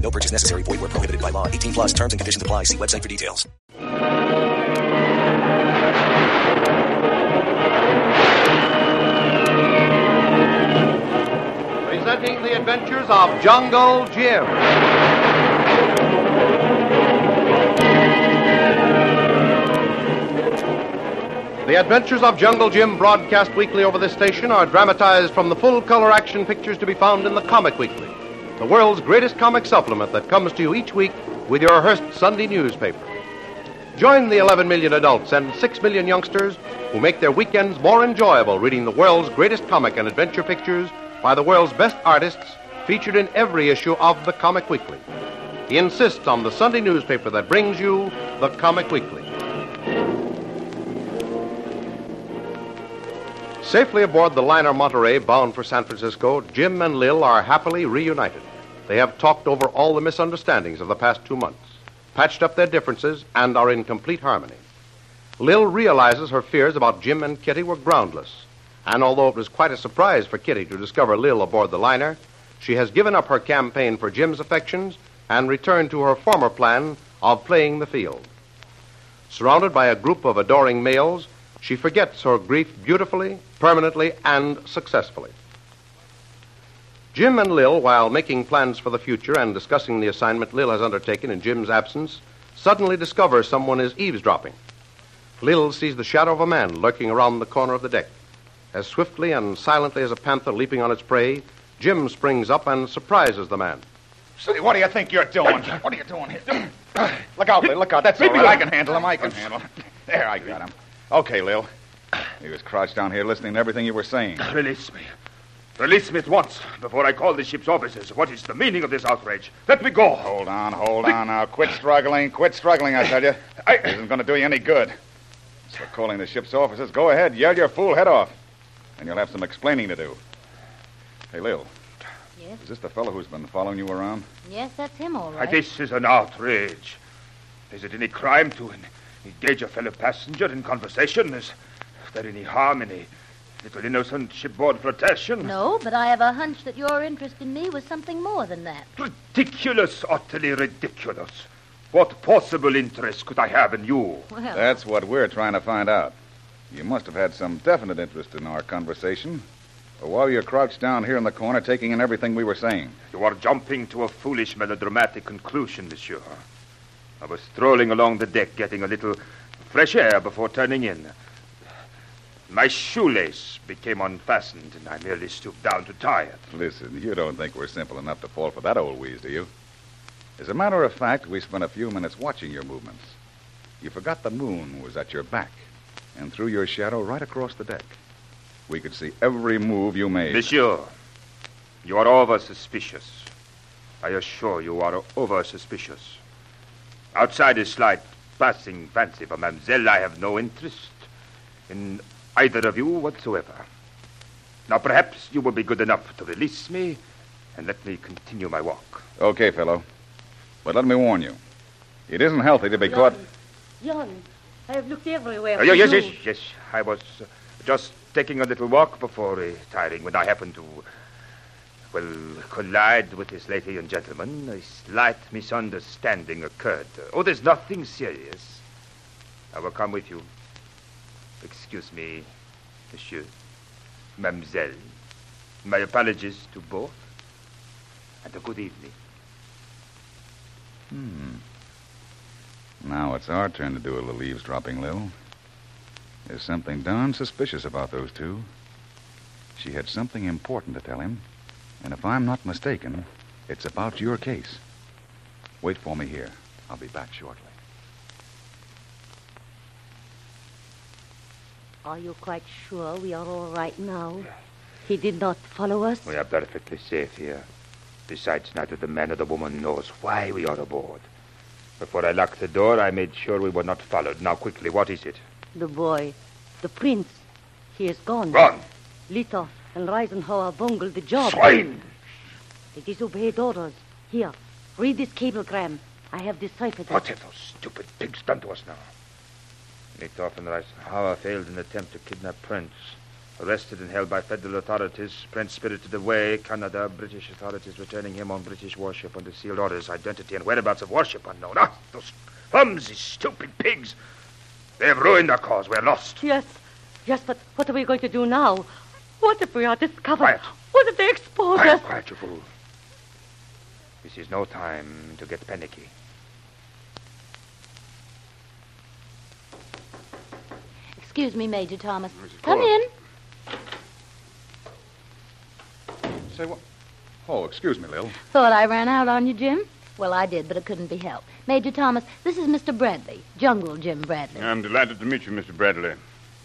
No purchase necessary. Void where prohibited by law. 18 plus terms and conditions apply. See website for details. Presenting the adventures of Jungle Jim. The Adventures of Jungle Jim, broadcast weekly over this station, are dramatized from the full color action pictures to be found in the Comic Weekly, the world's greatest comic supplement that comes to you each week with your Hearst Sunday newspaper. Join the 11 million adults and 6 million youngsters who make their weekends more enjoyable reading the world's greatest comic and adventure pictures by the world's best artists featured in every issue of the Comic Weekly. He insists on the Sunday newspaper that brings you the Comic Weekly. Safely aboard the liner Monterey bound for San Francisco, Jim and Lil are happily reunited. They have talked over all the misunderstandings of the past two months, patched up their differences, and are in complete harmony. Lil realizes her fears about Jim and Kitty were groundless, and although it was quite a surprise for Kitty to discover Lil aboard the liner, she has given up her campaign for Jim's affections and returned to her former plan of playing the field. Surrounded by a group of adoring males, she forgets her grief beautifully, permanently, and successfully. Jim and Lil, while making plans for the future and discussing the assignment Lil has undertaken in Jim's absence, suddenly discover someone is eavesdropping. Lil sees the shadow of a man lurking around the corner of the deck. As swiftly and silently as a panther leaping on its prey, Jim springs up and surprises the man. Say, what do you think you're doing? What are you doing here? Look out, Lil. Look out. That's all right. I can handle him. I can handle him. There, I got him. Okay, Lil. He was crouched down here listening to everything you were saying. Release me. Release me at once before I call the ship's officers. What is the meaning of this outrage? Let me go. Hold on, hold on now. Quit struggling. Quit struggling, I tell you. I- It isn't going to do you any good. As for calling the ship's officers, go ahead. Yell your fool head off. And you'll have some explaining to do. Hey, Lil. Yes? Is this the fellow who's been following you around? Yes, that's him, all Uh. This is an outrage. Is it any crime to engage a fellow passenger in conversation? Is there any harm in a little innocent shipboard flirtation? No, but I have a hunch that your interest in me was something more than that. Ridiculous, utterly ridiculous. What possible interest could I have in you? Well, That's what we're trying to find out. You must have had some definite interest in our conversation. Or while you're crouched down here in the corner taking in everything we were saying. You are jumping to a foolish melodramatic conclusion, monsieur. I was strolling along the deck getting a little fresh air before turning in. My shoelace became unfastened, and I merely stooped down to tie it. Listen, you don't think we're simple enough to fall for that old wheeze, do you? As a matter of fact, we spent a few minutes watching your movements. You forgot the moon was at your back and threw your shadow right across the deck. We could see every move you made. Monsieur, you are over suspicious. I assure you are over suspicious. Outside a slight passing fancy for Mademoiselle, I have no interest in either of you whatsoever. Now, perhaps you will be good enough to release me and let me continue my walk. Okay, fellow. But let me warn you. It isn't healthy to be caught. John, I have looked everywhere. For yes, you. yes, yes. I was uh, just taking a little walk before retiring when I happened to, well, collide with this lady and gentleman. A slight misunderstanding occurred. Oh, there's nothing serious. I will come with you. Excuse me, monsieur, mademoiselle. My apologies to both, and a good evening. Hmm. Now it's our turn to do a little eavesdropping, Lil. There's something darn suspicious about those two. She had something important to tell him, and if I'm not mistaken, it's about your case. Wait for me here. I'll be back shortly. Are you quite sure we are all right now? He did not follow us? We are perfectly safe here. Besides, neither the man nor the woman knows why we are aboard. Before I locked the door, I made sure we were not followed. Now, quickly, what is it? The boy, the prince, he is gone. Gone. Litov and Reisenhower bungled the job. Swine! They disobeyed orders. Here, read this cablegram. I have deciphered it. What have those stupid pigs done to us now? Litov and Reisenhower failed in an attempt to kidnap Prince. Arrested and held by federal authorities, Prince spirited away. Canada, British authorities returning him on British warship under sealed orders. Identity and whereabouts of warship unknown. Ah, those clumsy, stupid pigs. They have ruined our cause. We're lost. Yes, yes, but what are we going to do now? What if we are discovered? Quiet. What if they expose Quiet, us? quiet, you fool. This is no time to get panicky. Excuse me, Major Thomas. Mrs. Come Cole. in. Say what? Oh, excuse me, Lil. Thought I ran out on you, Jim? Well, I did, but it couldn't be helped. Major Thomas, this is Mr. Bradley, Jungle Jim Bradley. I'm delighted to meet you, Mr. Bradley.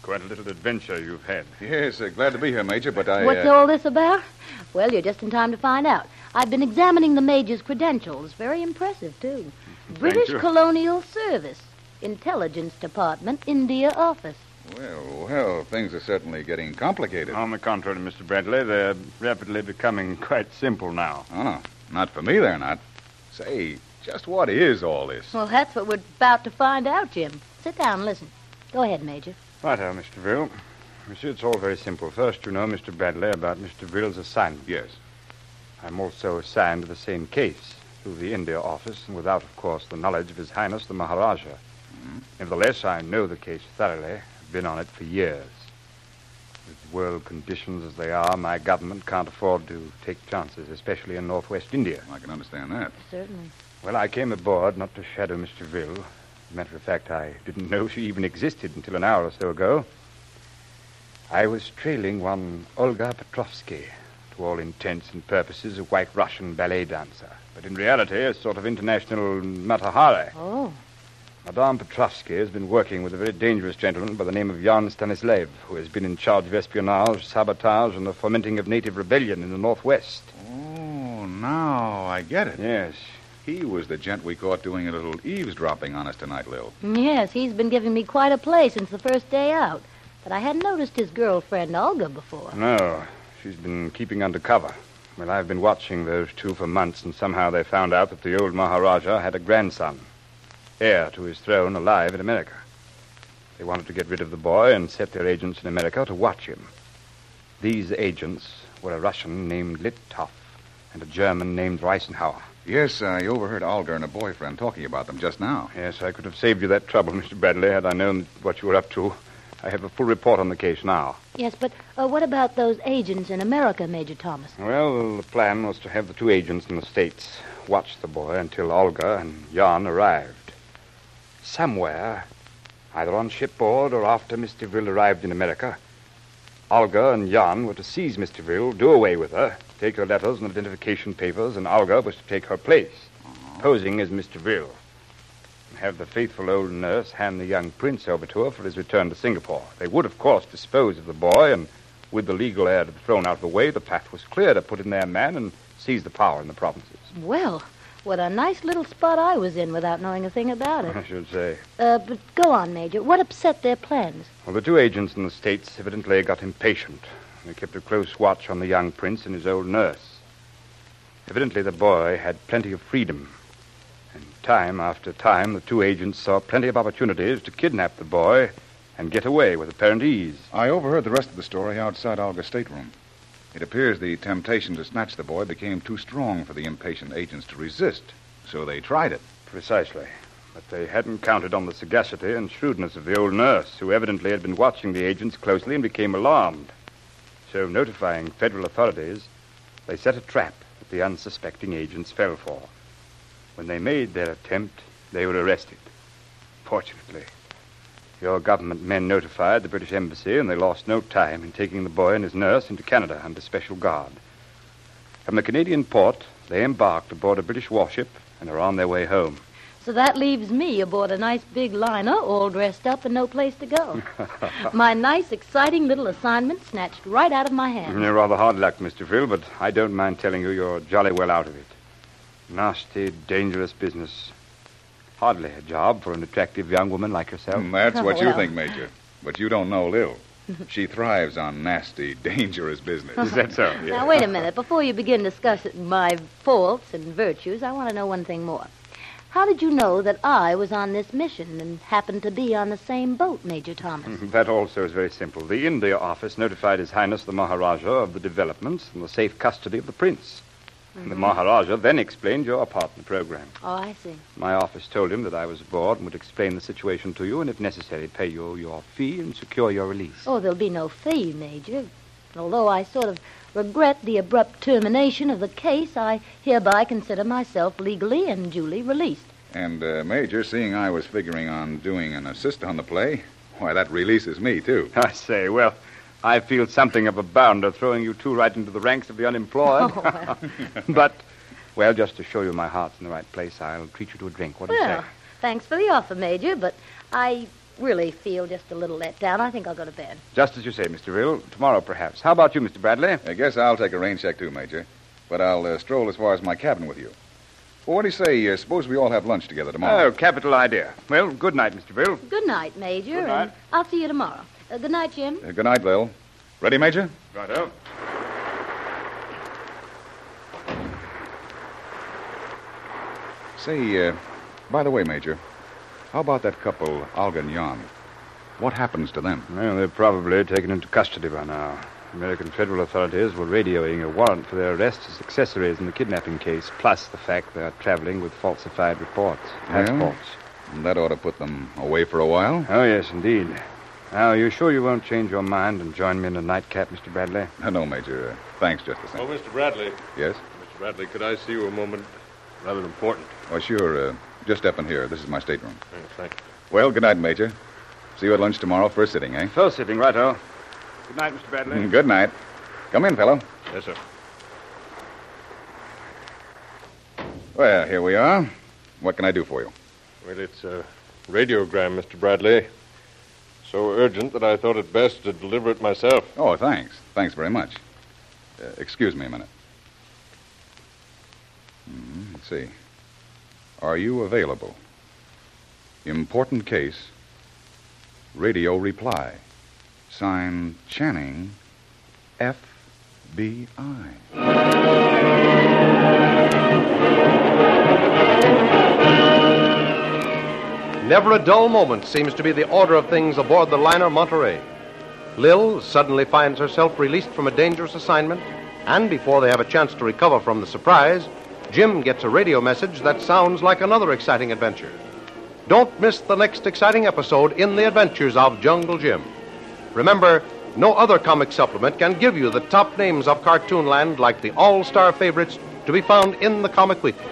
Quite a little adventure you've had. Yes, uh, glad to be here, Major, but I. What's uh, all this about? Well, you're just in time to find out. I've been examining the Major's credentials. Very impressive, too. British you. Colonial Service, Intelligence Department, India Office. Well, well, things are certainly getting complicated. On the contrary, Mr. Bradley, they're rapidly becoming quite simple now. Oh. Not for me, they're not. Say, just what is all this? Well, that's what we're about to find out, Jim. Sit down and listen. Go ahead, Major. Righto, Mr. Vril. You see, it's all very simple. First, you know, Mr. Bradley, about Mr. Vrill's assignment. Yes. I'm also assigned to the same case through the India office, and without, of course, the knowledge of His Highness the Maharaja. Mm-hmm. Nevertheless, I know the case thoroughly. I've been on it for years. With world conditions as they are, my government can't afford to take chances, especially in northwest India. I can understand that. Certainly. Well, I came aboard not to shadow Mr. Vrill. As a matter of fact, I didn't know she even existed until an hour or so ago. I was trailing one Olga Petrovsky, to all intents and purposes a white Russian ballet dancer, but in reality a sort of international Mata Hari. Oh. Madame Petrovsky has been working with a very dangerous gentleman by the name of Jan Stanislav, who has been in charge of espionage, sabotage, and the fomenting of native rebellion in the northwest. Oh, now I get it. Yes. He was the gent we caught doing a little eavesdropping on us tonight, Lil. Yes, he's been giving me quite a play since the first day out. But I hadn't noticed his girlfriend, Olga, before. No, she's been keeping under cover. Well, I've been watching those two for months, and somehow they found out that the old Maharaja had a grandson, heir to his throne, alive in America. They wanted to get rid of the boy and set their agents in America to watch him. These agents were a Russian named Litov and a German named Reisenhauer. Yes, I overheard Olga and her boyfriend talking about them just now. Yes, I could have saved you that trouble, Mr. Bradley, had I known what you were up to. I have a full report on the case now. Yes, but uh, what about those agents in America, Major Thomas? Well, the plan was to have the two agents in the States watch the boy until Olga and Jan arrived. Somewhere, either on shipboard or after Mr. Vrill arrived in America, Olga and Jan were to seize Mr. Vrill, do away with her, take her letters and identification papers, and Olga was to take her place, posing as Mr. Vrill, and have the faithful old nurse hand the young prince over to her for his return to Singapore. They would, of course, dispose of the boy, and with the legal heir to the throne out of the way, the path was clear to put in their man and seize the power in the provinces. Well, what a nice little spot I was in without knowing a thing about it. I should say. Uh, but go on, Major. What upset their plans? Well, the two agents in the States evidently got impatient. They kept a close watch on the young prince and his old nurse. Evidently, the boy had plenty of freedom. And time after time, the two agents saw plenty of opportunities to kidnap the boy and get away with apparent ease. I overheard the rest of the story outside Olga's stateroom. It appears the temptation to snatch the boy became too strong for the impatient agents to resist, so they tried it. Precisely. But they hadn't counted on the sagacity and shrewdness of the old nurse, who evidently had been watching the agents closely and became alarmed. So, notifying federal authorities, they set a trap that the unsuspecting agents fell for. When they made their attempt, they were arrested. unfortunately. Your government men notified the British Embassy, and they lost no time in taking the boy and his nurse into Canada under special guard. From the Canadian port, they embarked aboard a British warship and are on their way home. So that leaves me aboard a nice big liner, all dressed up and no place to go. my nice, exciting little assignment snatched right out of my hands. You're mm, rather hard luck, Mr. Frill, but I don't mind telling you you're jolly well out of it. Nasty, dangerous business. Hardly a job for an attractive young woman like yourself. Mm, That's what Oh, you well. think, Major. But you don't know Lil. She thrives on nasty, dangerous business. Is that so? Now, wait a minute. Before you begin discussing my faults and virtues, I want to know one thing more. How did you know that I was on this mission and happened to be on the same boat, Major Thomas? That also is very simple. The India office notified His Highness the Maharaja of the developments and the safe custody of the prince. And The Maharaja then explained your part in the program. Oh, I see. My office told him that I was aboard and would explain the situation to you and, if necessary, pay you your fee and secure your release. Oh, there'll be no fee, Major. Although I sort of regret the abrupt termination of the case, I hereby consider myself legally and duly released. And, uh, Major, seeing I was figuring on doing an assist on the play, why, that releases me, too. I say, well, I feel something of a bounder throwing you two right into the ranks of the unemployed. Oh, well. but, well, just to show you my heart's in the right place, I'll treat you to a drink. What do you Well, say? thanks for the offer, Major, but I really feel just a little let down. I think I'll go to bed. Just as you say, Mr. Rill. Tomorrow, perhaps. How about you, Mr. Bradley? I guess I'll take a rain check, too, Major. But I'll uh, stroll as far as my cabin with you. Well, what do you say? Uh, suppose we all have lunch together tomorrow? Oh, capital idea. Well, good night, Mr. Bill. Good night, Major, Good night. and I'll see you tomorrow. Uh, good night, Jim. Uh, good night, Lil. Ready, Major? Righto. Say, uh, by the way, Major, how about that couple, Olga and Jan? What happens to them? Well, they're probably taken into custody by now. American federal authorities were radioing a warrant for their arrest as accessories in the kidnapping case, plus the fact they're traveling with falsified reports, Yeah? passports. That ought to put them away for a while. Oh, yes, indeed. Now, are you sure you won't change your mind and join me in a nightcap, Mr. Bradley? Uh, no, Major. Uh, thanks just the same. Oh. Mr. Bradley. Yes? Mr. Bradley, could I see you a moment? Rather important. Oh, sure. Uh, just step in here. This is my stateroom. Thanks, thank you. Well, good night, Major. See you at lunch tomorrow. First sitting, eh? First sitting, righto. Good night, Mr. Bradley. Mm, Good night. Come in, fellow. Yes, sir. Well, here we are. What can I do for you? Well, it's a radiogram, Mr. Bradley. So urgent that I thought it best to deliver it myself. Oh, thanks. Thanks very much. Uh, excuse me a minute. Hmm, let's see. Are you available? Important case. Radio reply. Signed Channing, FBI. Never a dull moment seems to be the order of things aboard the liner Monterey. Lil suddenly finds herself released from a dangerous assignment, and before they have a chance to recover from the surprise, Jim gets a radio message that sounds like another exciting adventure. Don't miss the next exciting episode in the adventures of Jungle Jim. Remember, no other comic supplement can give you the top names of Cartoonland like the all star favorites to be found in the Comic Weekly.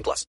18 plus.